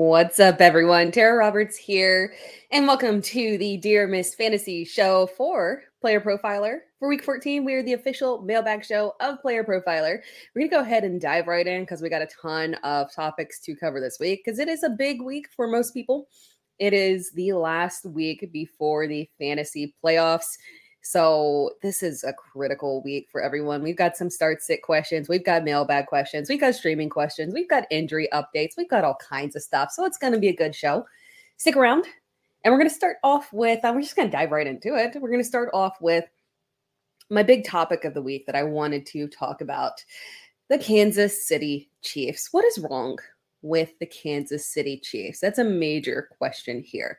What's up, everyone? Tera Roberts here, and welcome to the Dear Miss Fantasy Show for Player Profiler. For week 14, we are the official mailbag show of Player Profiler. We're going to go ahead and dive right in because we got a ton of topics to cover this week because it is a big week for most people. It is the last week before the fantasy playoffs. So this is a critical week for everyone. We've got some start sit questions, we've got mailbag questions, we've got streaming questions, we've got injury updates, we've got all kinds of stuff. So it's going to be a good show. Stick around. And we're going to start off with, uh, we're just going to dive right into it. We're going to start off with my big topic of the week that I wanted to talk about the Kansas City Chiefs. What is wrong with the Kansas City Chiefs? That's a major question here.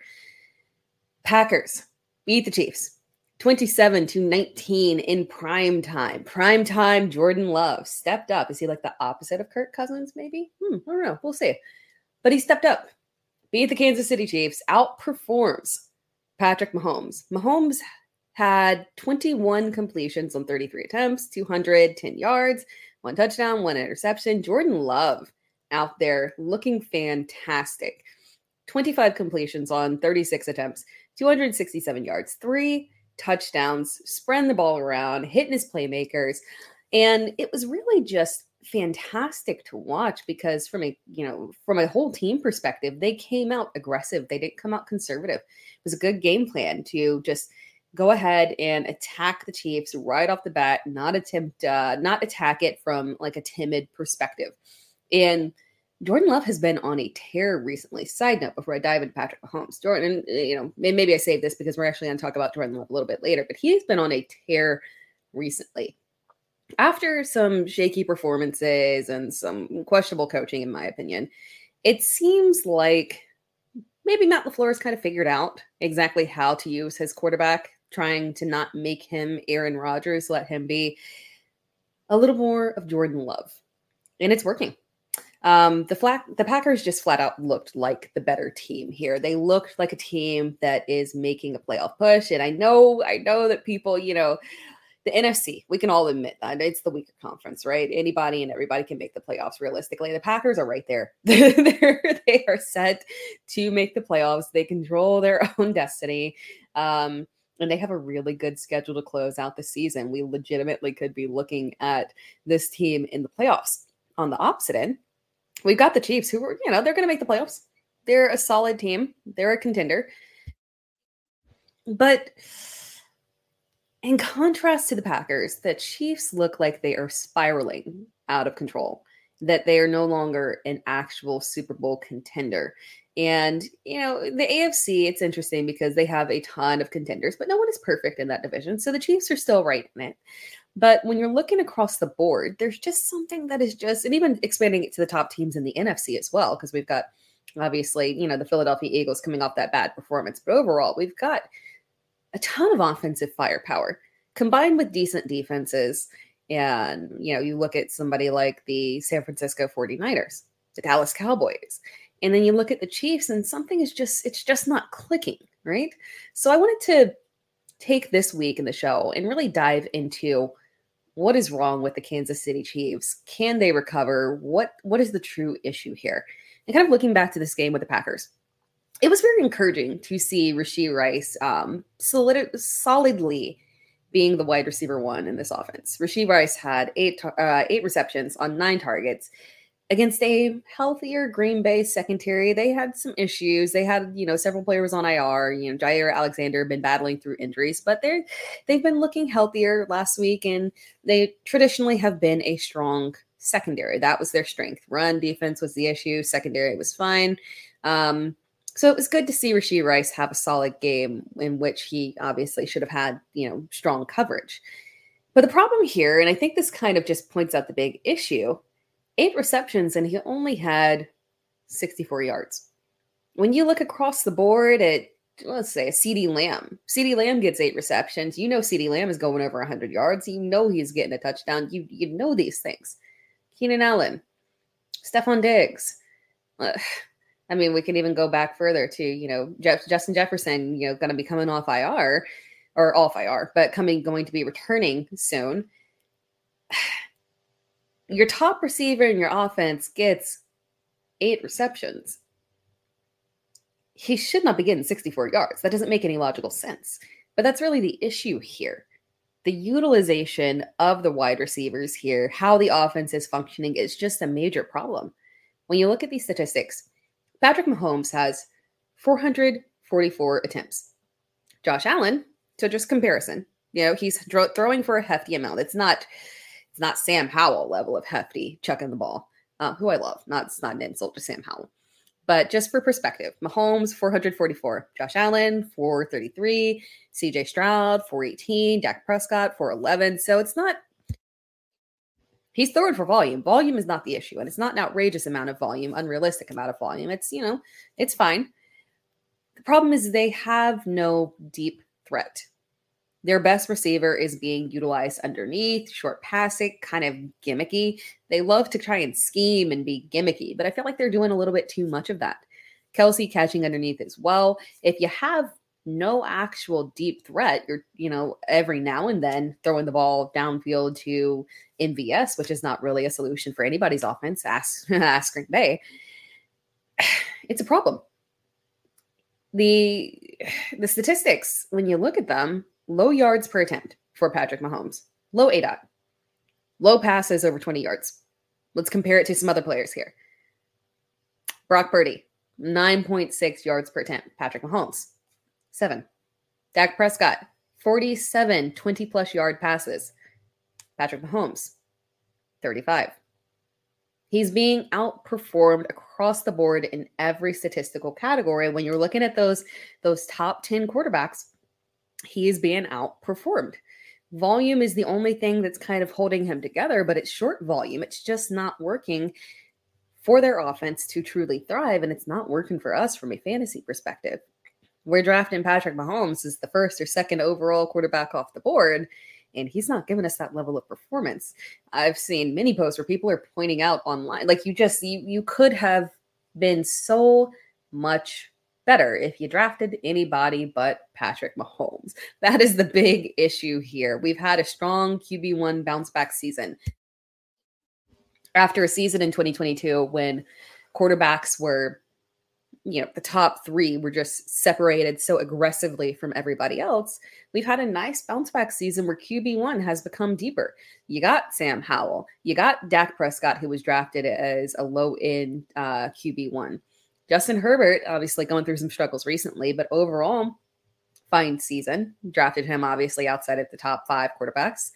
Packers beat the Chiefs 27 to 19 in prime time. Prime time, Jordan Love stepped up. Is he like the opposite of Kirk Cousins, maybe? Hmm, I don't know. We'll see. But he stepped up, beat the Kansas City Chiefs, outperforms Patrick Mahomes. Mahomes had 21 completions on 33 attempts, 210 yards, one touchdown, one interception. Jordan Love out there looking fantastic. 25 completions on 36 attempts, 267 yards, three touchdowns, spreading the ball around, hitting his playmakers. And it was really just fantastic to watch because from a you know from a whole team perspective they came out aggressive. They didn't come out conservative. It was a good game plan to just go ahead and attack the chiefs right off the bat not attempt uh not attack it from like a timid perspective. And Jordan Love has been on a tear recently. Side note before I dive into Patrick Mahomes, Jordan, uh, you know, maybe I save this because we're actually going to talk about Jordan Love a little bit later, but he's been on a tear recently. After some shaky performances and some questionable coaching, in my opinion, it seems like maybe Matt LaFleur has kind of figured out exactly how to use his quarterback, trying to not make him Aaron Rodgers, let him be a little more of Jordan Love. And it's working. Um, the flat the Packers just flat out looked like the better team here. They looked like a team that is making a playoff push. And I know, I know that people, you know, the NFC, we can all admit that it's the weaker conference, right? Anybody and everybody can make the playoffs realistically. The Packers are right there. They're, they are set to make the playoffs. They control their own destiny. Um, and they have a really good schedule to close out the season. We legitimately could be looking at this team in the playoffs. On the opposite end, we've got the Chiefs who were, you know, they're going to make the playoffs. They're a solid team. They're a contender. But in contrast to the Packers, the Chiefs look like they are spiraling out of control, that they are no longer an actual Super Bowl contender. And, you know, the AFC, it's interesting because they have a ton of contenders, but no one is perfect in that division. So the Chiefs are still right in it. But when you're looking across the board, there's just something that is just, and even expanding it to the top teams in the NFC as well, because we've got obviously, you know, the Philadelphia Eagles coming off that bad performance. But overall, we've got a ton of offensive firepower combined with decent defenses. And, you know, you look at somebody like the San Francisco 49ers, the Dallas Cowboys, and then you look at the Chiefs, and something is just, it's just not clicking, right? So I wanted to take this week in the show and really dive into what is wrong with the Kansas City Chiefs? Can they recover? What what is the true issue here? And kind of looking back to this game with the Packers, it was very encouraging to see Rashee Rice um, solid, solidly being the wide receiver one in this offense. Rashee Rice had eight uh, eight receptions on nine targets, against a healthier Green Bay secondary. They had some issues. They had, you know, several players on IR. You know, Jaire Alexander been battling through injuries, but they're they've been looking healthier last week, and they traditionally have been a strong secondary. That was their strength. Run defense was the issue. Secondary was fine. Um, so it was good to see Rashee Rice have a solid game in which he obviously should have had, you know, strong coverage. But the problem here, and I think this kind of just points out the big issue, eight receptions and he only had 64 yards. When you look across the board at let's say CeeDee Lamb. CeeDee Lamb gets eight receptions. You know CeeDee Lamb is going over 100 yards. You know he's getting a touchdown. You you know these things. Keenan Allen, Stefon Diggs. Uh, I mean, we can even go back further to, you know, Jeff, Justin Jefferson, you know, going to be coming off IR or off IR, but coming, going to be returning soon. Your top receiver in your offense gets eight receptions. He should not be getting 64 yards. That doesn't make any logical sense. But that's really the issue here the utilization of the wide receivers here, how the offense is functioning, is just a major problem. When you look at these statistics, Patrick Mahomes has 444 attempts. Josh Allen, so just comparison, you know, he's throwing for a hefty amount. It's not, it's not Sam Howell level of hefty chucking the ball, uh, who I love. Not, it's not an insult to Sam Howell. But just for perspective, Mahomes 444, Josh Allen 433, CJ Stroud 418, Dak Prescott 411. So it's not he's throwing for volume. Volume is not the issue, and it's not an outrageous amount of volume, unrealistic amount of volume. It's, you know, it's fine. The problem is they have no deep threat. Their best receiver is being utilized underneath, short passing, kind of gimmicky. They love to try and scheme and be gimmicky, but I feel like they're doing a little bit too much of that. Kelce catching underneath as well. If you have no actual deep threat, you're, you know, every now and then throwing the ball downfield to MVS, which is not really a solution for anybody's offense. Ask, ask Green Bay. It's a problem. The the statistics, when you look at them, low yards per attempt for Patrick Mahomes, low A dot, low passes over 20 yards. Let's compare it to some other players here. Brock Purdy, 9.6 yards per attempt. Patrick Mahomes, 7. Dak Prescott, 47 20 plus yard passes. Patrick Mahomes, 35. He's being outperformed across the board in every statistical category. When you're looking at those those top 10 quarterbacks, he is being outperformed. Volume is the only thing that's kind of holding him together, but it's short volume. It's just not working for their offense to truly thrive. And it's not working for us from a fantasy perspective. We're drafting Patrick Mahomes as the first or second overall quarterback off the board, and he's not giving us that level of performance. I've seen many posts where people are pointing out online, like you just you you could have been so much better if you drafted anybody but Patrick Mahomes. That is the big issue here. We've had a strong QB1 bounce back season. After a season in 2022 when quarterbacks were you know the top three were just separated so aggressively from everybody else we've had a nice bounce back season where qb1 has become deeper you got sam howell you got dak prescott who was drafted as a low end uh, qb1 Justin Herbert, obviously going through some struggles recently, but overall, fine season. Drafted him obviously outside of the top five quarterbacks.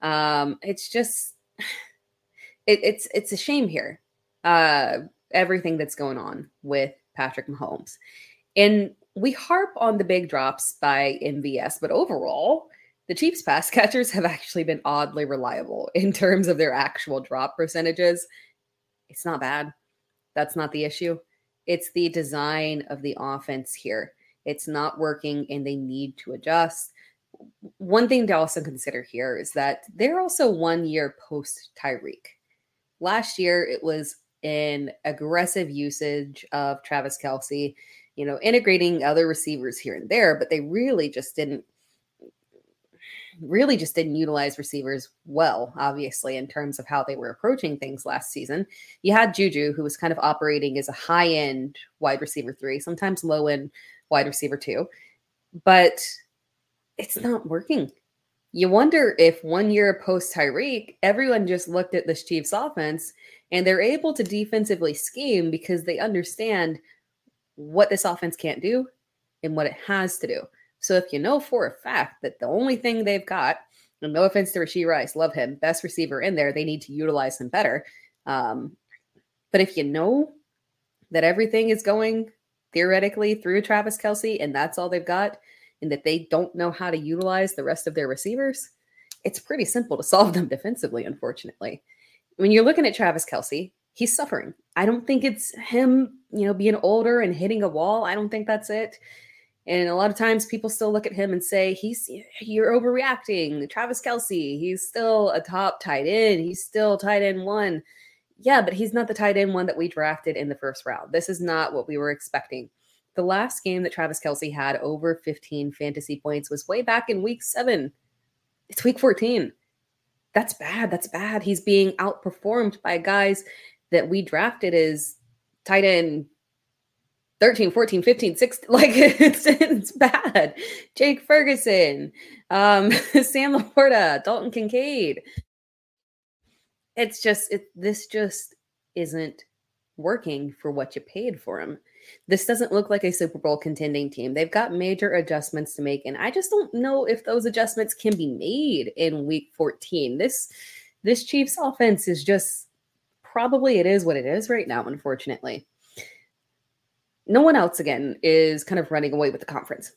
Um, it's just it, it's it's a shame here. Uh, everything that's going on with Patrick Mahomes, and we harp on the big drops by MVS, but overall, the Chiefs pass catchers have actually been oddly reliable in terms of their actual drop percentages. It's not bad. That's not the issue. It's the design of the offense here. It's not working and they need to adjust. One thing to also consider here is that they're also one year post Tyreek. Last year, it was an aggressive usage of Travis Kelce, you know, integrating other receivers here and there, but they really just didn't really just didn't utilize receivers well, obviously, in terms of how they were approaching things last season. You had Juju, who was kind of operating as a high end wide receiver three, sometimes low end wide receiver two, but it's not working. You wonder if one year post Tyreek, everyone just looked at this Chiefs offense and they're able to defensively scheme because they understand what this offense can't do and what it has to do. So if you know for a fact that the only thing they've got, and no offense to Rashee Rice, love him, best receiver in there, they need to utilize him better. Um, but if you know that everything is going theoretically through Travis Kelce and that's all they've got, and that they don't know how to utilize the rest of their receivers, it's pretty simple to solve them defensively, unfortunately. When you're looking at Travis Kelce, he's suffering. I don't think it's him, you know, being older and hitting a wall. I don't think that's it. And a lot of times people still look at him and say, he's you're overreacting. Travis Kelce, he's still a top tight end. He's still tight end one. Yeah, but he's not the tight end one that we drafted in the first round. This is not what we were expecting. The last game that Travis Kelce had over 15 fantasy points was way back in week seven. It's week 14. That's bad. That's bad. He's being outperformed by guys that we drafted as tight end 13, 14, 15, 16. Like it's, it's bad. Jake Ferguson, um, Sam LaPorta, Dalton Kincaid. It's just, it, this just isn't working for what you paid for him. This doesn't look like a Super Bowl contending team. They've got major adjustments to make, and I just don't know if those adjustments can be made in week 14. This this Chiefs offense is just probably it is what it is right now, unfortunately. No one else again is kind of running away with the conference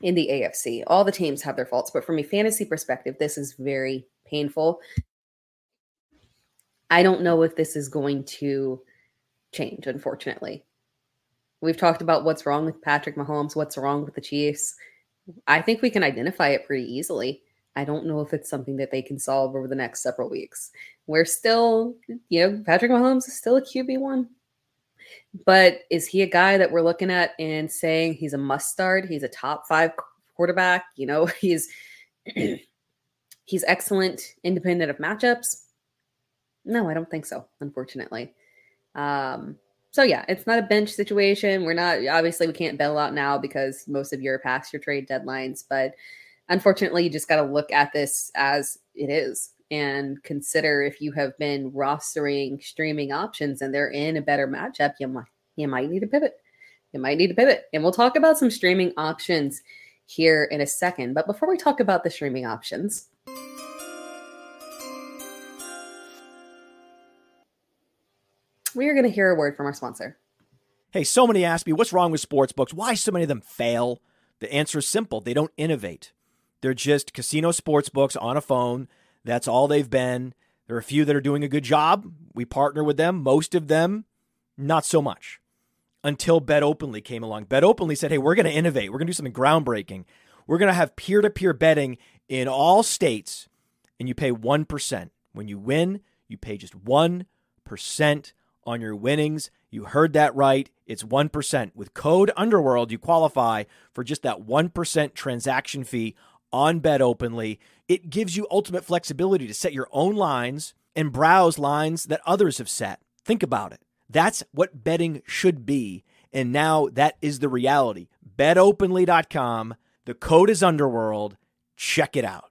in the AFC. All the teams have their faults, but from a fantasy perspective, this is very painful. I don't know if this is going to change, unfortunately. We've talked about what's wrong with Patrick Mahomes, what's wrong with the Chiefs. I think we can identify it pretty easily. I don't know if it's something that they can solve over the next several weeks. We're still, you know, Patrick Mahomes is still a QB1. But is he a guy that we're looking at and saying he's a must start? He's a top five quarterback. You know, he's he's excellent independent of matchups. No, I don't think so, unfortunately. Um, so yeah, it's not a bench situation. We're not obviously we can't bail out now because most of your past your trade deadlines, but unfortunately, you just got to look at this as it is and consider if you have been rostering streaming options and they're in a better matchup, you might you might need to pivot. You might need to pivot. And we'll talk about some streaming options here in a second. But before we talk about the streaming options, we are going to hear a word from our sponsor. Hey, so many ask me, what's wrong with sports books? Why so many of them fail? The answer is simple they don't innovate. They're just casino sports books on a phone. That's all they've been. There are a few that are doing a good job. We partner with them. Most of them, not so much. Until BetOpenly came along. BetOpenly said, hey, we're going to innovate. We're going to do something groundbreaking. We're going to have peer to peer betting in all states, and you pay 1%. When you win, you pay just 1% on your winnings. You heard that right. It's 1%. With code Underworld, you qualify for just that 1% transaction fee on BetOpenly. It gives you ultimate flexibility to set your own lines and browse lines that others have set. Think about it. That's what betting should be. And now that is the reality. BetOpenly.com. The code is Underworld. Check it out.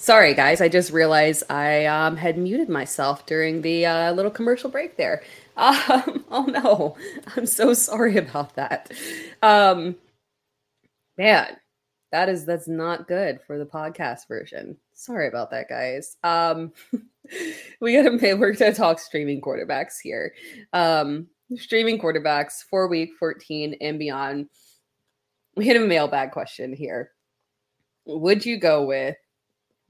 Sorry, guys. I just realized I um, had muted myself during the uh, little commercial break there. Um, oh no, I'm so sorry about that. Um, man, that is that's not good for the podcast version. Sorry about that, guys. Um, we gotta we're gonna talk streaming quarterbacks here. Um, streaming quarterbacks for week 14 and beyond. We hit a mailbag question here. Would you go with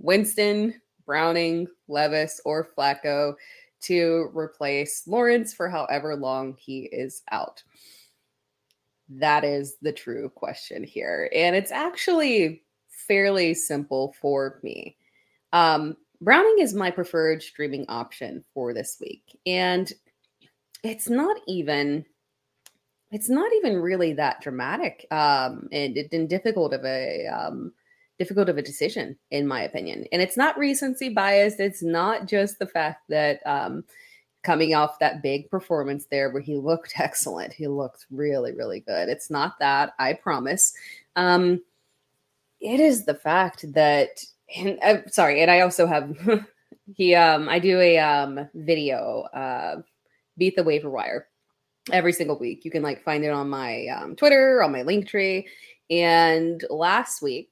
Winston, Browning, Levis, or Flacco to replace Lawrence for however long he is out? That is the true question here. And it's actually fairly simple for me. Um, Browning is my preferred streaming option for this week. And it's not even it's not even really that dramatic um and, and difficult of a um difficult of a decision in my opinion and it's not recency bias it's not just the fact that um coming off that big performance there where he looked excellent he looked really really good it's not that i promise um it is the fact that and uh, sorry and i also have he um i do a um video uh beat the waiver wire every single week. You can like find it on my um, Twitter, on my link tree. And last week,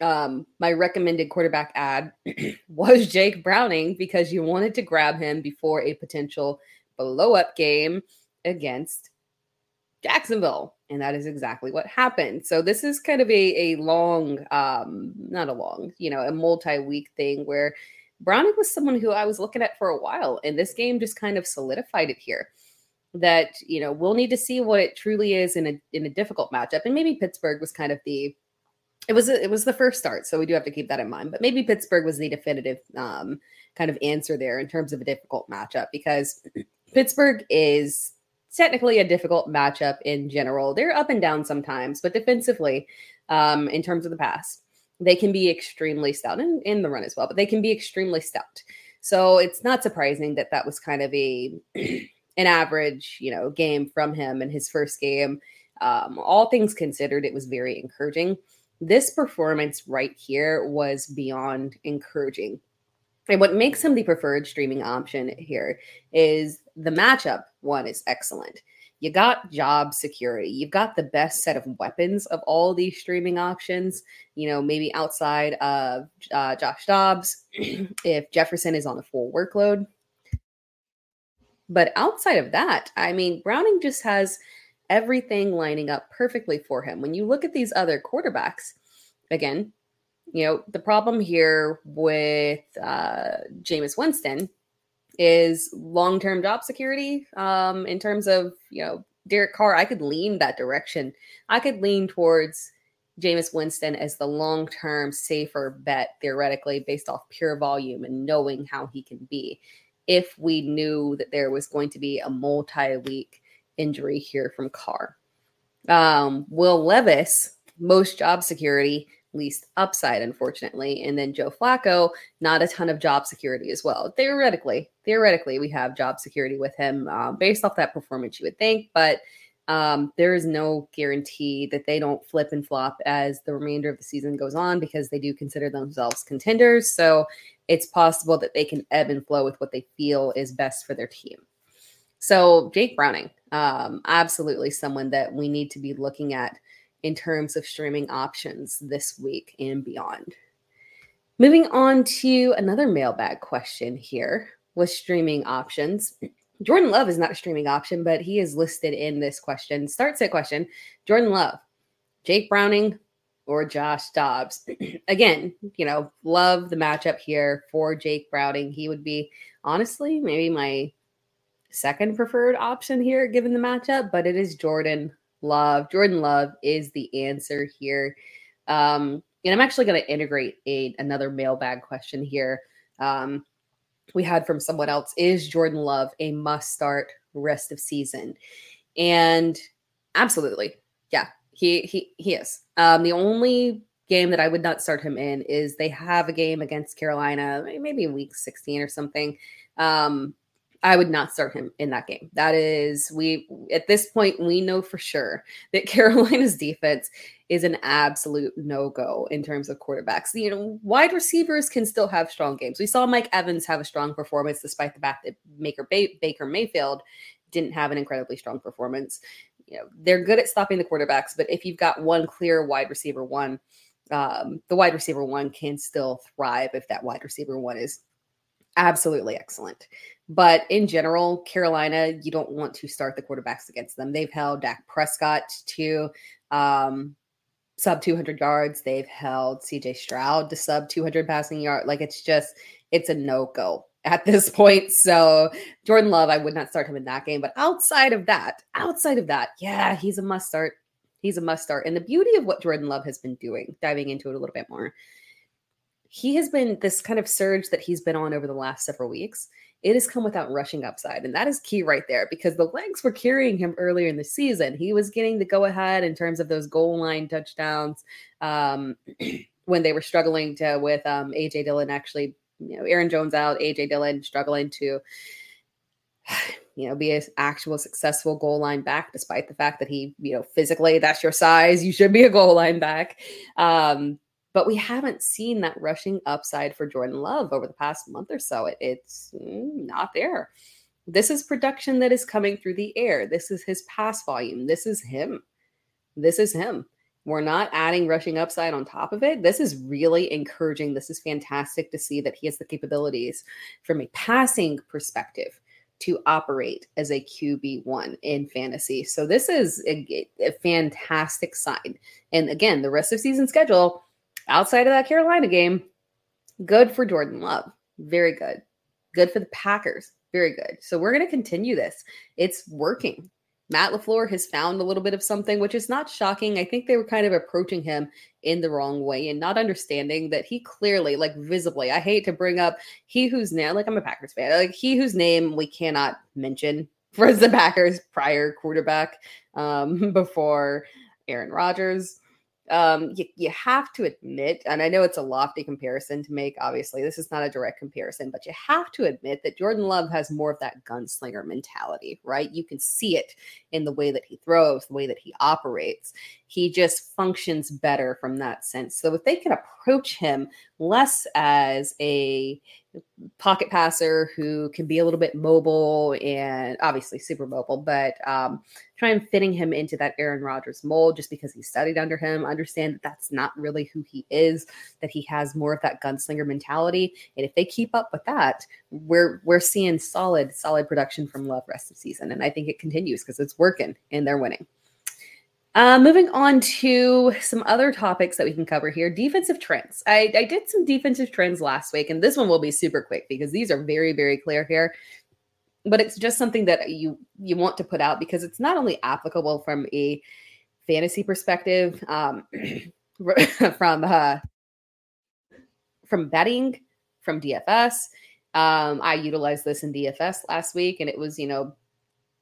um, my recommended quarterback ad was Jake Browning because you wanted to grab him before a potential blow up game against Jacksonville. And that is exactly what happened. So this is kind of a, a long, um, not a long, you know, a multi week thing where Browning was someone who I was looking at for a while, and this game just kind of solidified it here. That you know we'll need to see what it truly is in a in a difficult matchup, and maybe Pittsburgh was kind of the it was it was the first start, so we do have to keep that in mind. But maybe Pittsburgh was the definitive um, kind of answer there in terms of a difficult matchup because Pittsburgh is technically a difficult matchup in general. They're up and down sometimes, but defensively, um, in terms of the pass, they can be extremely stout in the run as well, but they can be extremely stout. So it's not surprising that that was kind of a an average, you know, game from him in his first game. Um, all things considered, it was very encouraging. This performance right here was beyond encouraging. And what makes him the preferred streaming option here is the matchup one is excellent you got job security. You've got the best set of weapons of all these streaming options. You know, maybe outside of uh, Josh Dobbs, if Jefferson is on a full workload. But outside of that, I mean, Browning just has everything lining up perfectly for him. When you look at these other quarterbacks, again, you know, the problem here with uh, Jameis Winston is long term job security. Um, in terms of you know Derek Carr, I could lean that direction. I could lean towards Jameis Winston as the long term safer bet theoretically based off pure volume and knowing how he can be. If we knew that there was going to be a multi week injury here from Carr, um, Will Levis, most job security least upside, unfortunately. And then Joe Flacco, not a ton of job security as well. Theoretically, theoretically, we have job security with him uh, based off that performance, you would think, but um, there is no guarantee that they don't flip and flop as the remainder of the season goes on because they do consider themselves contenders. So it's possible that they can ebb and flow with what they feel is best for their team. So Jake Browning, um, absolutely someone that we need to be looking at in terms of streaming options this week and beyond. Moving on to another mailbag question here with streaming options. Jordan Love is not a streaming option, but he is listed in this question. Start set question Jordan Love, Jake Browning, or Josh Dobbs. Again, you know, love the matchup here for Jake Browning. He would be honestly maybe my second preferred option here given the matchup, but it is Jordan Love. Jordan Love is the answer here. Um, and I'm actually going to integrate a, another mailbag question here. Um, we had from someone else Is Jordan Love a must start rest of season? And absolutely. Yeah, he, he, he is. Um, the only game that I would not start him in is they have a game against Carolina, maybe week 16 or something. Um, I would not start him in that game. That is, we at this point, we know for sure that Carolina's defense is an absolute no go in terms of quarterbacks. You know, wide receivers can still have strong games. We saw Mike Evans have a strong performance despite the fact that Baker, Baker Mayfield didn't have an incredibly strong performance. You know, they're good at stopping the quarterbacks, but if you've got one clear wide receiver one, um, the wide receiver one can still thrive if that wide receiver one is absolutely excellent. But in general, Carolina, you don't want to start the quarterbacks against them. They've held Dak Prescott to um, sub 200 yards. They've held CJ Stroud to sub 200 passing yard. Like it's just, it's a no go at this point. So Jordan Love, I would not start him in that game. But outside of that, outside of that, yeah, he's a must start. He's a must start. And the beauty of what Jordan Love has been doing, diving into it a little bit more, he has been this kind of surge that he's been on over the last several weeks it has come without rushing upside. And that is key right there because the legs were carrying him earlier in the season. He was getting the go ahead in terms of those goal line touchdowns um, when they were struggling to with um, AJ Dillon actually, you know, Aaron Jones out, AJ Dillon struggling to you know, be an actual successful goal line back, despite the fact that he, you know, physically that's your size. You should be a goal line back. Um, but we haven't seen that rushing upside for Jordan Love over the past month or so. It, it's mm, not there. This is production that is coming through the air. This is his pass volume. This is him. This is him. We're not adding rushing upside on top of it. This is really encouraging. This is fantastic to see that he has the capabilities from a passing perspective to operate as a QB1 in fantasy. So this is a, a, fantastic sign. And again, the rest of season schedule outside of that Carolina game, good for Jordan Love. Very good. Good for the Packers. Very good. So we're going to continue this. It's working. Matt LaFleur has found a little bit of something, which is not shocking. I think they were kind of approaching him in the wrong way and not understanding that he clearly, like visibly, I hate to bring up he whose name, like I'm a Packers fan, like he whose name we cannot mention for the Packers prior quarterback um, before Aaron Rodgers um, you, you have to admit, and I know it's a lofty comparison to make, obviously, this is not a direct comparison, but you have to admit that Jordan Love has more of that gunslinger mentality, right? You can see it in the way that he throws, the way that he operates. He just functions better from that sense. So if they can approach him less as a pocket passer who can be a little bit mobile and obviously super mobile, but um, try and fitting him into that Aaron Rodgers mold just because he studied under him. Understand that that's not really who he is, that he has more of that gunslinger mentality. And if they keep up with that, we're we're seeing solid, solid production from Love rest of season. And I think it continues because it's working and they're winning. Uh, moving on to some other topics that we can cover here defensive trends. I, I, did some defensive trends last week, and this one will be super quick because these are very, very clear here. But it's just something that you you want to put out because it's not only applicable from a fantasy perspective, um, from uh, from betting, from DFS. Um, I utilized this in DFS last week, and it was you know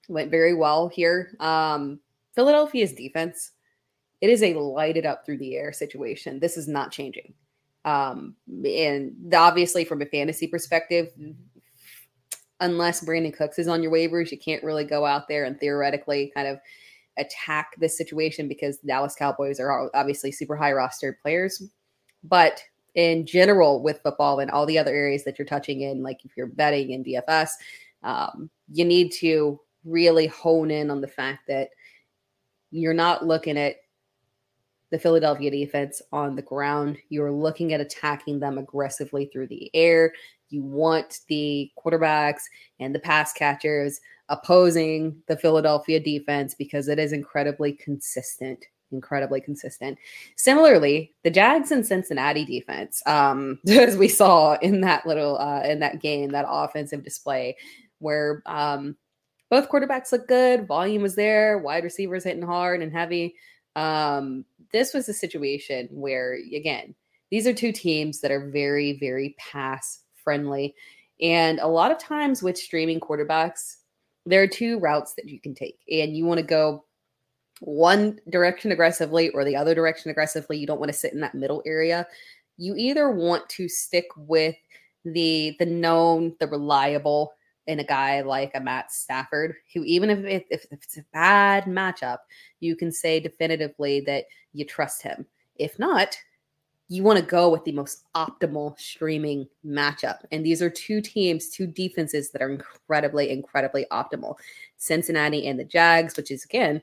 went very well here. Um, Philadelphia's defense, it is a lighted up through the air situation. This is not changing. Um, and obviously, from a fantasy perspective, unless Brandin Cooks is on your waivers, you can't really go out there and theoretically kind of attack this situation because Dallas Cowboys are obviously super high rostered players. But in general, with football and all the other areas that you're touching in, like if you're betting in DFS, um, you need to really hone in on the fact that you're not looking at the Philadelphia defense on the ground. You're looking at attacking them aggressively through the air. You want the quarterbacks and the pass catchers opposing the Philadelphia defense because it is incredibly consistent. Incredibly consistent. Similarly, the Jags and Cincinnati defense, um, as we saw in that little uh, in that game, that offensive display, where um, both quarterbacks look good. Volume was there. Wide receivers hitting hard and heavy. Um, this was a situation where, again, these are two teams that are very, very pass friendly. And a lot of times with streaming quarterbacks, there are two routes that you can take. And you want to go one direction aggressively or the other direction aggressively. You don't want to sit in that middle area. You either want to stick with the the known, the reliable in a guy like a Matt Stafford, who even if, it, if, it's a bad matchup, you can say definitively that you trust him. If not, you want to go with the most optimal streaming matchup. And these are two teams, two defenses that are incredibly, incredibly optimal Cincinnati and the Jags, which is again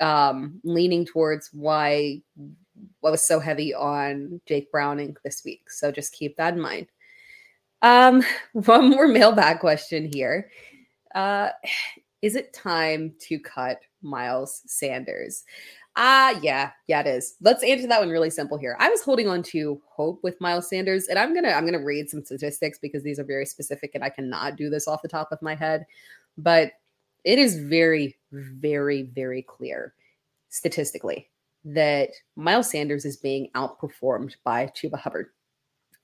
um, leaning towards why I was so heavy on Jake Browning this week. So just keep that in mind. Um, one more mailbag question here. Uh, is it time to cut Miles Sanders? Ah, uh, yeah, yeah, it is. Let's answer that one really simple here. I was holding on to hope with Miles Sanders, and I'm gonna I'm gonna read some statistics because these are very specific, and I cannot do this off the top of my head. But it is very, very, very clear statistically that Miles Sanders is being outperformed by Chuba Hubbard.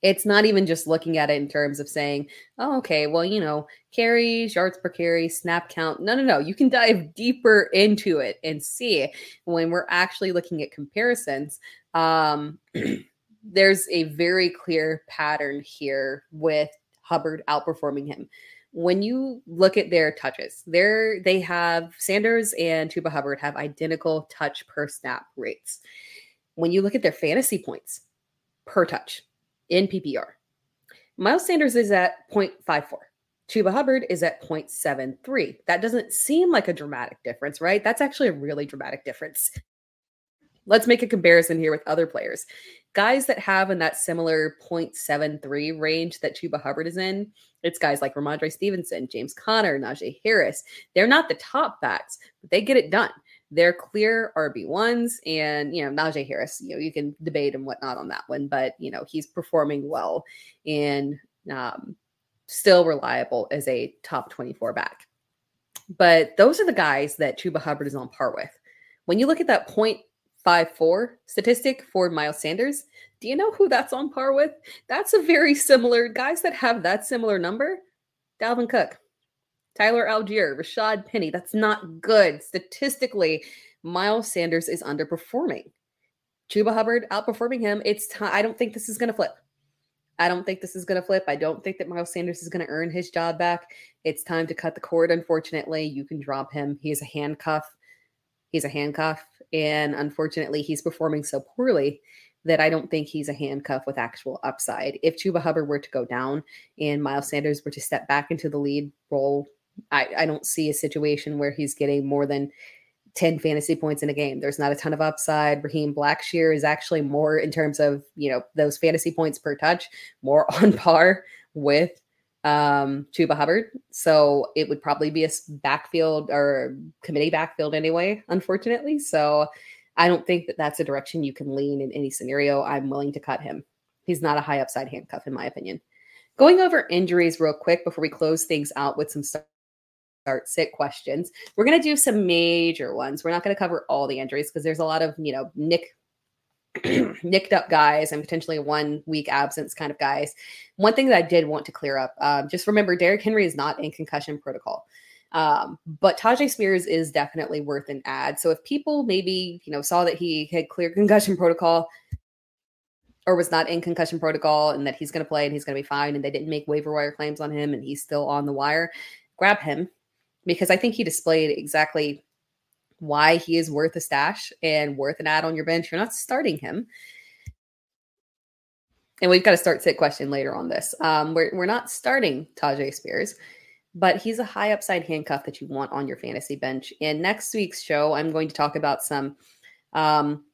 It's not even just looking at it in terms of saying, oh, okay, well, you know, carries, yards per carry, snap count. No, no, no. You can dive deeper into it and see when we're actually looking at comparisons. Um, there's a very clear pattern here with Hubbard outperforming him. When you look at their touches, there they have Sanders and Chuba Hubbard have identical touch per snap rates. When you look at their fantasy points per touch, in PPR. Miles Sanders is at 0.54. Chuba Hubbard is at 0.73. That doesn't seem like a dramatic difference, right? That's actually a really dramatic difference. Let's make a comparison here with other players. Guys that have in that similar 0.73 range that Chuba Hubbard is in, it's guys like Rhamondre Stevenson, James Conner, Najee Harris. They're not the top backs, but they get it done they're clear RB1s. And, you know, Najee Harris, you know, you can debate and whatnot on that one, but, you know, he's performing well and um, still reliable as a top 24 back. But those are the guys that Chuba Hubbard is on par with. When you look at that 0.54 statistic for Miles Sanders, do you know who that's on par with? That's a very similar guys that have that similar number. Dalvin Cook, Tyler Allgeier, Rashad Penny. That's not good. Statistically, Miles Sanders is underperforming. Chuba Hubbard outperforming him. It's time. I don't think this is going to flip. I don't think this is going to flip. I don't think that Miles Sanders is going to earn his job back. It's time to cut the cord. Unfortunately, you can drop him. He's a handcuff. He's a handcuff. And unfortunately, he's performing so poorly that I don't think he's a handcuff with actual upside. If Chuba Hubbard were to go down and Miles Sanders were to step back into the lead role I, I don't see a situation where he's getting more than 10 fantasy points in a game. There's not a ton of upside. Raheem Blackshear is actually more in terms of, you know, those fantasy points per touch, more on par with um Chuba Hubbard. So it would probably be a backfield or committee backfield anyway, unfortunately. So I don't think that that's a direction you can lean in any scenario. I'm willing to cut him. He's not a high upside handcuff, in my opinion. Going over injuries real quick before we close things out with some start sit questions. We're going to do some major ones. We're not going to cover all the injuries because there's a lot of, you know, nick nicked up guys and potentially one week absence kind of guys. One thing that I did want to clear up, um, just remember Derrick Henry is not in concussion protocol. Um, but Tyjae Spears is definitely worth an ad. So if people maybe, you know, saw that he had clear concussion protocol or was not in concussion protocol and that he's going to play and he's going to be fine and they didn't make waiver wire claims on him and he's still on the wire, grab him because I think he displayed exactly why he is worth a stash and worth an ad on your bench. You're not starting him. And we've got a start sit question later on this. Um, we're, we're not starting Tyjae Spears, but he's a high upside handcuff that you want on your fantasy bench. In next week's show, I'm going to talk about some um,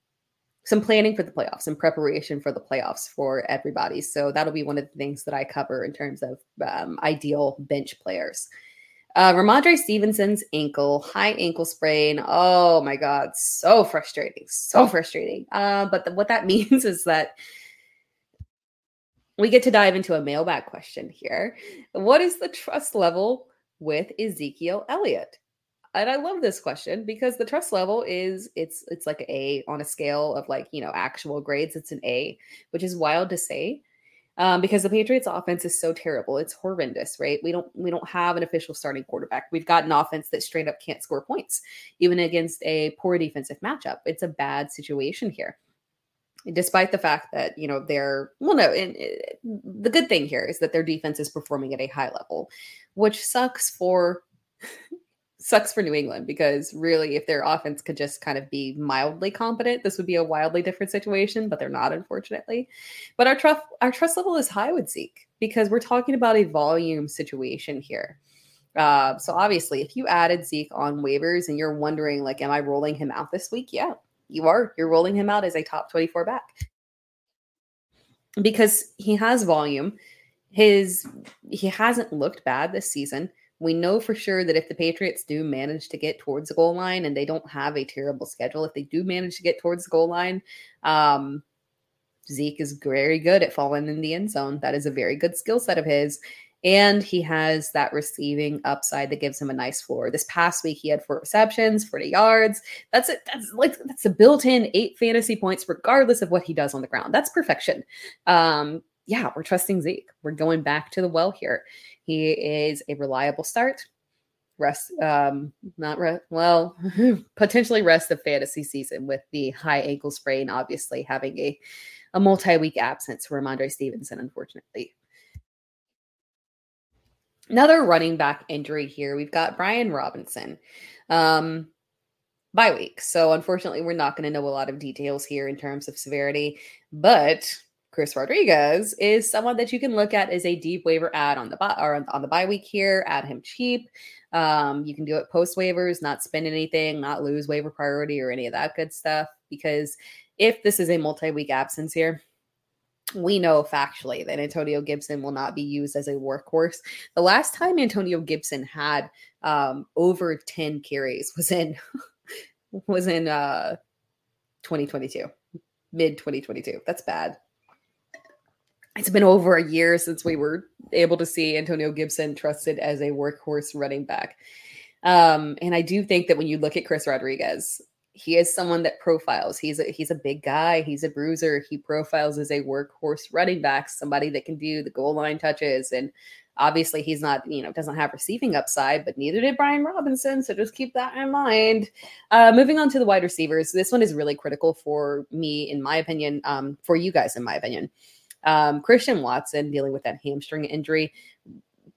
some planning for the playoffs and preparation for the playoffs for everybody. So that'll be one of the things that I cover in terms of um, ideal bench players. Uh, Rhamondre Stevenson's ankle, high ankle sprain. Oh my God, so frustrating, so frustrating. Uh, but the, what that means is that we get to dive into a mailbag question here. What is the trust level with Ezekiel Elliott? And I love this question because the trust level is it's it's like A on a scale of like you know actual grades. It's an A, which is wild to say um, because the Patriots offense is so terrible. It's horrendous, right? We don't we don't have an official starting quarterback. We've got an offense that straight up can't score points, even against a poor defensive matchup. It's a bad situation here. despite the fact that you know they're well no and the good thing here is that their defense is performing at a high level which sucks for sucks for New England because really if their offense could just kind of be mildly competent this would be a wildly different situation but they're not unfortunately but our trust our trust level is high with Zeke because we're talking about a volume situation here uh, so obviously if you added Zeke on waivers and you're wondering like am I rolling him out this week yeah you are. You're rolling him out as a top 24 back because he has volume. His he hasn't looked bad this season. We know for sure that if the Patriots do manage to get towards the goal line and they don't have a terrible schedule, if they do manage to get towards the goal line, um, Zeke is very good at falling in the end zone. That is a very good skill set of his and he has that receiving upside that gives him a nice floor. This past week he had four receptions, 40 yards. That's it. That's like that's a built-in eight fantasy points, regardless of what he does on the ground. That's perfection. Um, yeah, we're trusting Zeke. We're going back to the well here. He is a reliable start. Rest, um, not rest, well, potentially rest of fantasy season with the high ankle sprain, obviously having a a multi-week absence for Rhamondre Stevenson, unfortunately. Another running back injury here. We've got Brian Robinson. Um, bye week. So unfortunately, we're not going to know a lot of details here in terms of severity. But Chris Rodriguez is someone that you can look at as a deep waiver ad on the buy or on the bye week here. Add him cheap. Um, you can do it post waivers, not spend anything, not lose waiver priority or any of that good stuff. Because if this is a multi week absence here, we know factually that Antonio Gibson will not be used as a workhorse. The last time Antonio Gibson had um, over 10 carries was in was in uh 2022, mid 2022. That's bad. It's been over a year since we were able to see Antonio Gibson trusted as a workhorse running back. Um, and I do think that when you look at Chris Rodriguez, he is someone that profiles. He's a he's a big guy. He's a bruiser. He profiles as a workhorse running back, somebody that can do the goal line touches. And obviously, he's not you know doesn't have receiving upside, but neither did Brian Robinson. So just keep that in mind. Uh, moving on to the wide receivers, this one is really critical for me, in my opinion. Um, for you guys, in my opinion, um, Christian Watson dealing with that hamstring injury.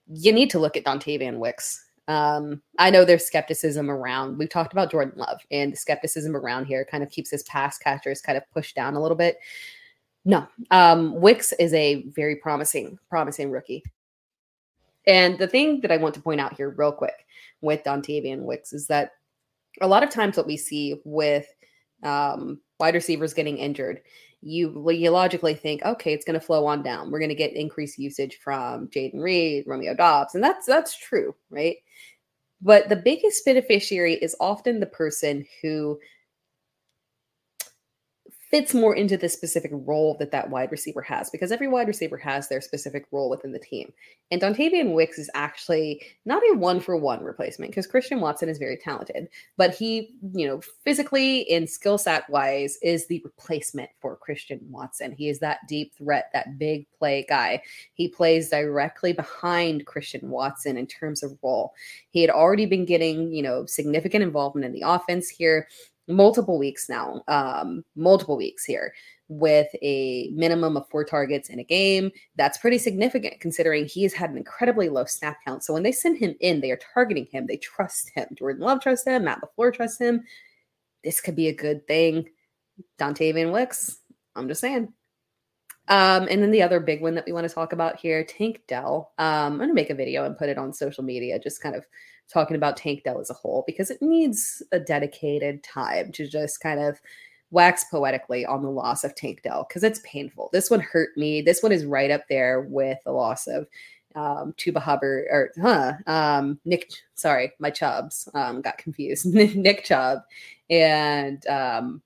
You need to look at Dontayvion Wicks. Um, I know there's skepticism around. We've talked about Jordan Love, and the skepticism around here kind of keeps his pass catchers kind of pushed down a little bit. No, um, Wicks is a very promising, promising rookie. And the thing that I want to point out here, real quick, with Dontayvion Wicks is that a lot of times what we see with um, wide receivers getting injured, you you logically think, okay, it's going to flow on down. We're going to get increased usage from Jayden Reed, Romeo Doubs, and that's that's true, right? But the biggest beneficiary is often the person who fits more into the specific role that that wide receiver has because every wide receiver has their specific role within the team. And Dontayvion Wicks is actually not a one for one replacement because Christian Watson is very talented, but he, you know, physically and skill set wise is the replacement for Christian Watson. He is that deep threat, that big play guy. He plays directly behind Christian Watson in terms of role. He had already been getting, you know, significant involvement in the offense here multiple weeks now, um, multiple weeks here with a minimum of four targets in a game. That's pretty significant considering he has had an incredibly low snap count. So when they send him in, they are targeting him. They trust him. Jordan Love trusts him. Matt LaFleur trusts him. This could be a good thing. Dontayvion Wicks, I'm just saying. Um, and then the other big one that we want to talk about here, Tank Dell. Um, I'm going to make a video and put it on social media, just kind of talking about Tank Dell as a whole because it needs a dedicated time to just kind of wax poetically on the loss of Tank Dell because it's painful. This one hurt me. This one is right up there with the loss of um, Chuba Hubbard or huh, um, Nick. Sorry, my Chubbs um, got confused. Nick Chubb and um,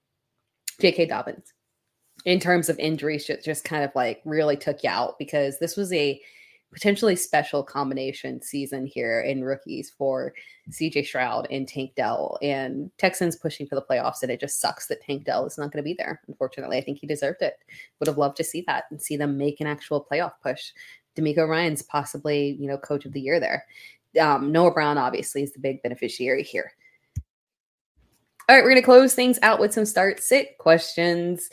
J.K. Dobbins. In terms of injuries, just kind of like really took you out because this was a potentially special combination season here in rookies for CJ Stroud and Tank Dell and Texans pushing for the playoffs. And it just sucks that Tank Dell is not going to be there. Unfortunately, I think he deserved it. Would have loved to see that and see them make an actual playoff push. DeMeco Ryans possibly, you know, coach of the year there. Um, Noah Brown obviously is the big beneficiary here. All right, we're going to close things out with some start sit questions.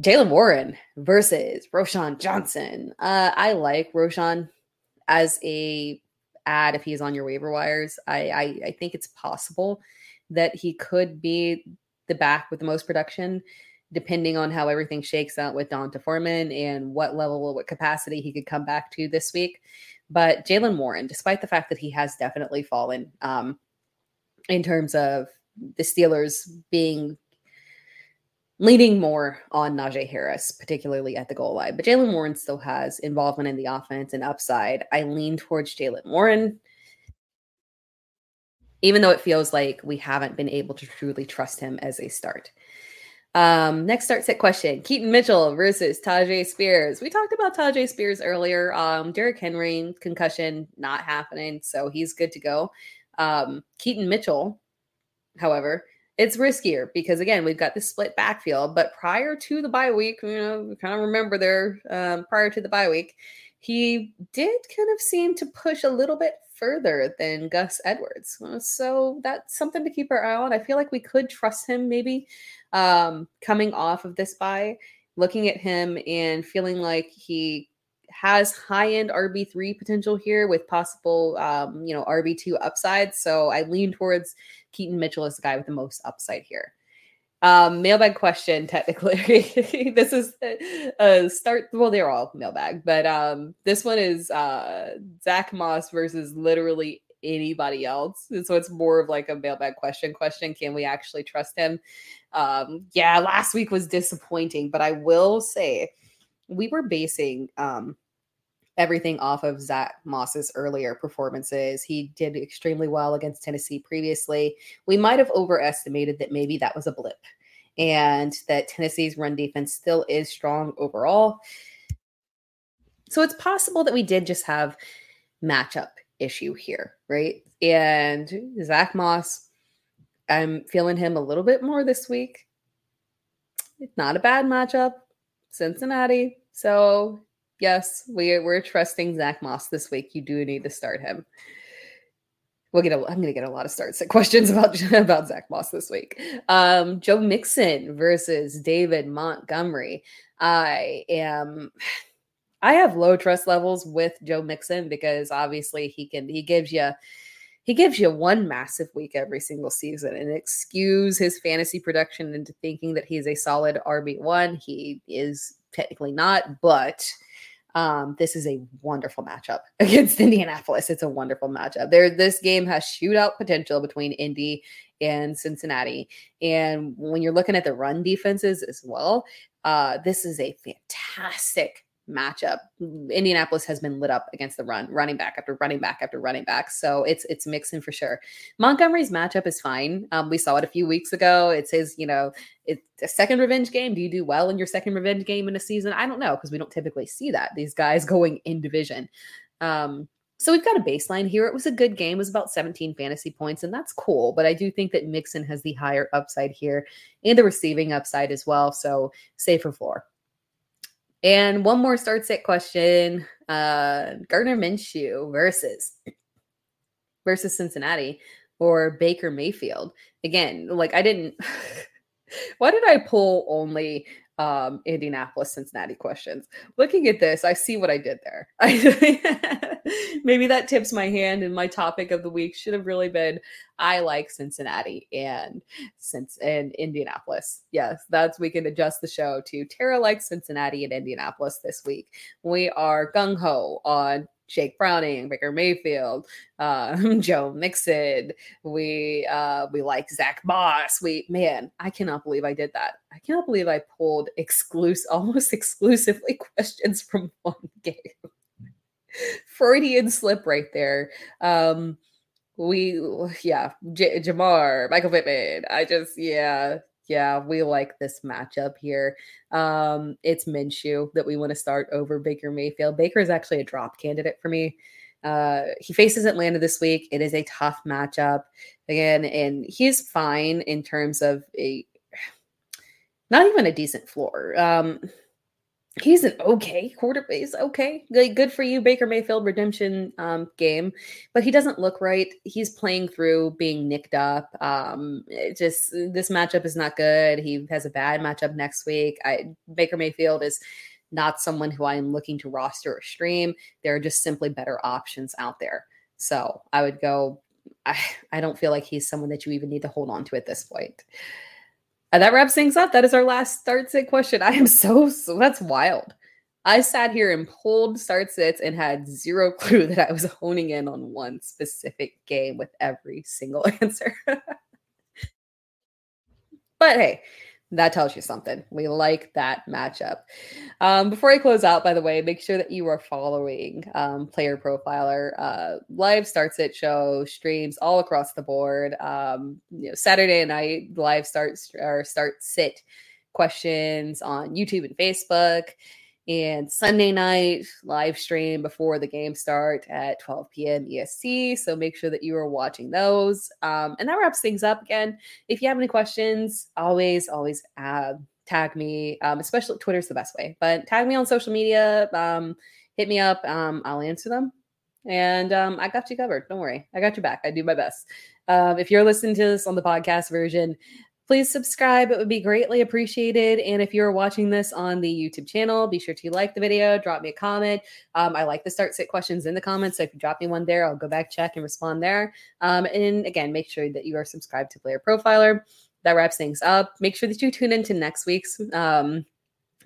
Jaylen Warren versus Roschon Johnson. Uh, I like Roschon as a ad if he's on your waiver wires. I, I, I think it's possible that he could be the back with the most production, depending on how everything shakes out with D'Onta Foreman and what level, what capacity he could come back to this week. But Jaylen Warren, despite the fact that he has definitely fallen um, in terms of the Steelers being leaning more on Najee Harris, particularly at the goal line. But Jaylen Warren still has involvement in the offense and upside. I lean towards Jaylen Warren, even though it feels like we haven't been able to truly trust him as a start. Um, next start set question Keaton Mitchell versus Tyjae Spears. We talked about Tyjae Spears earlier. Um, Henry concussion not happening, so he's good to go. Um, Keaton Mitchell, however, it's riskier because again we've got the split backfield but prior to the bye week you know we kind of remember there um, prior to the bye week he did kind of seem to push a little bit further than gus edwards uh, so that's something to keep our eye on i feel like we could trust him maybe um, coming off of this bye looking at him and feeling like he has high end RB3 potential here with possible, um, you know, RB2 upside. So I lean towards Keaton Mitchell is the guy with the most upside here. Um, mailbag question, technically. this is a start. Well, they're all mailbag, but um, this one is uh, Zach Moss versus literally anybody else. And so it's more of like a mailbag question. Question: Can we actually trust him? Um, yeah, last week was disappointing, but I will say we were basing um, everything off of Zach Moss's earlier performances. He did extremely well against Tennessee previously. We might have overestimated that maybe that was a blip and that Tennessee's run defense still is strong overall. So it's possible that we did just have matchup issue here, right? And Zach Moss, I'm feeling him a little bit more this week. It's not a bad matchup. Cincinnati. So yes, we we're trusting Zach Moss this week. You do need to start him. We'll get. A, I'm going to get a lot of starts questions about about Zach Moss this week. Um, Joe Mixon versus David Montgomery. I am. I have low trust levels with Joe Mixon because obviously he can. He gives you. He gives you one massive week every single season and excuse his fantasy production into thinking that he's a solid RB1. He is technically not, but um, this is a wonderful matchup against Indianapolis. It's a wonderful matchup. There, this game has shootout potential between Indy and Cincinnati. And when you're looking at the run defenses as well, uh, this is a fantastic matchup. Indianapolis has been lit up against the run, running back after running back after running back. So it's it's Mixon for sure. Montgomery's matchup is fine. Um, we saw it a few weeks ago. It says, you know, it's a second revenge game. Do you do well in your second revenge game in a season? I don't know because we don't typically see that. These guys going in division. Um, so we've got a baseline here. It was a good game. It was about 17 fantasy points, and that's cool. But I do think that Mixon has the higher upside here and the receiving upside as well. So safer floor. And one more start set question. Uh Gardner Minshew versus versus Cincinnati or Baker Mayfield. Again, like I didn't why did I pull only um, Indianapolis, Cincinnati questions. Looking at this, I see what I did there. maybe that tips my hand, and my topic of the week should have really been I like Cincinnati and since and Indianapolis. Yes, that's we can adjust the show to Tera likes Cincinnati and Indianapolis this week. We are gung ho on Jake Browning, Baker Mayfield, uh, Joe Mixon. We uh, we like Zach Moss. We man, I cannot believe I did that. I cannot believe I pulled exclusive, almost exclusively questions from one game. Freudian slip right there. Um, we yeah, J- Ja'Marr, Michael Pittman. I just yeah, yeah, we like this matchup here. Um, it's Minshew that we want to start over Baker Mayfield. Baker is actually a drop candidate for me. Uh, he faces Atlanta this week. It is a tough matchup again, and he's fine in terms of a not even a decent floor. Um, he's an okay quarterback. He's okay. Good, good for you, Baker Mayfield redemption um, game, but he doesn't look right. He's playing through being nicked up. Um, just this matchup is not good. He has a bad matchup next week. I Baker Mayfield is not someone who I am looking to roster or stream. There are just simply better options out there. So I would go. I, I don't feel like he's someone that you even need to hold on to at this point. And that wraps things up. That is our last start sit question. I am so, so that's wild. I sat here and pulled start sits and had zero clue that I was honing in on one specific game with every single answer. but hey, that tells you something. We like that matchup. Um, before I close out, by the way, make sure that you are following um, Player Profiler. Uh, live starts at show streams all across the board. Um, you know, Saturday night live starts or start sit questions on YouTube and Facebook and Sunday night live stream before the game start at 12 p.m. EST. So make sure that you are watching those. Um, and that wraps things up again. If you have any questions, always, always uh, tag me, um, especially Twitter's the best way, but tag me on social media. Um, hit me up. Um, I'll answer them. And um, I got you covered. Don't worry. I got your back. I do my best. Um, if you're listening to this on the podcast version, please subscribe. It would be greatly appreciated. And if you're watching this on the YouTube channel, be sure to like the video, drop me a comment. Um, I like the start sit questions in the comments. So if you drop me one there, I'll go back, check, and respond there. Um, and again, make sure that you are subscribed to Player Profiler. That wraps things up. Make sure that you tune into next week's. Um,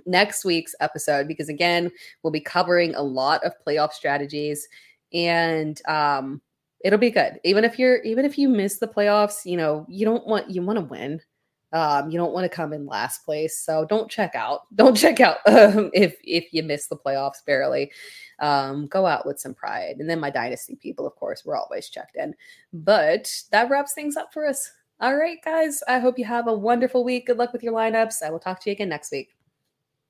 next week's episode because again we'll be covering a lot of playoff strategies and um it'll be good even if you're even if you miss the playoffs you know you don't want you want to win um, you don't want to come in last place, so don't check out. Don't check out um, if if you miss the playoffs barely. Um, go out with some pride. And then my dynasty people, of course, we're always checked in. But that wraps things up for us. All right, guys. I hope you have a wonderful week. Good luck with your lineups. I will talk to you again next week.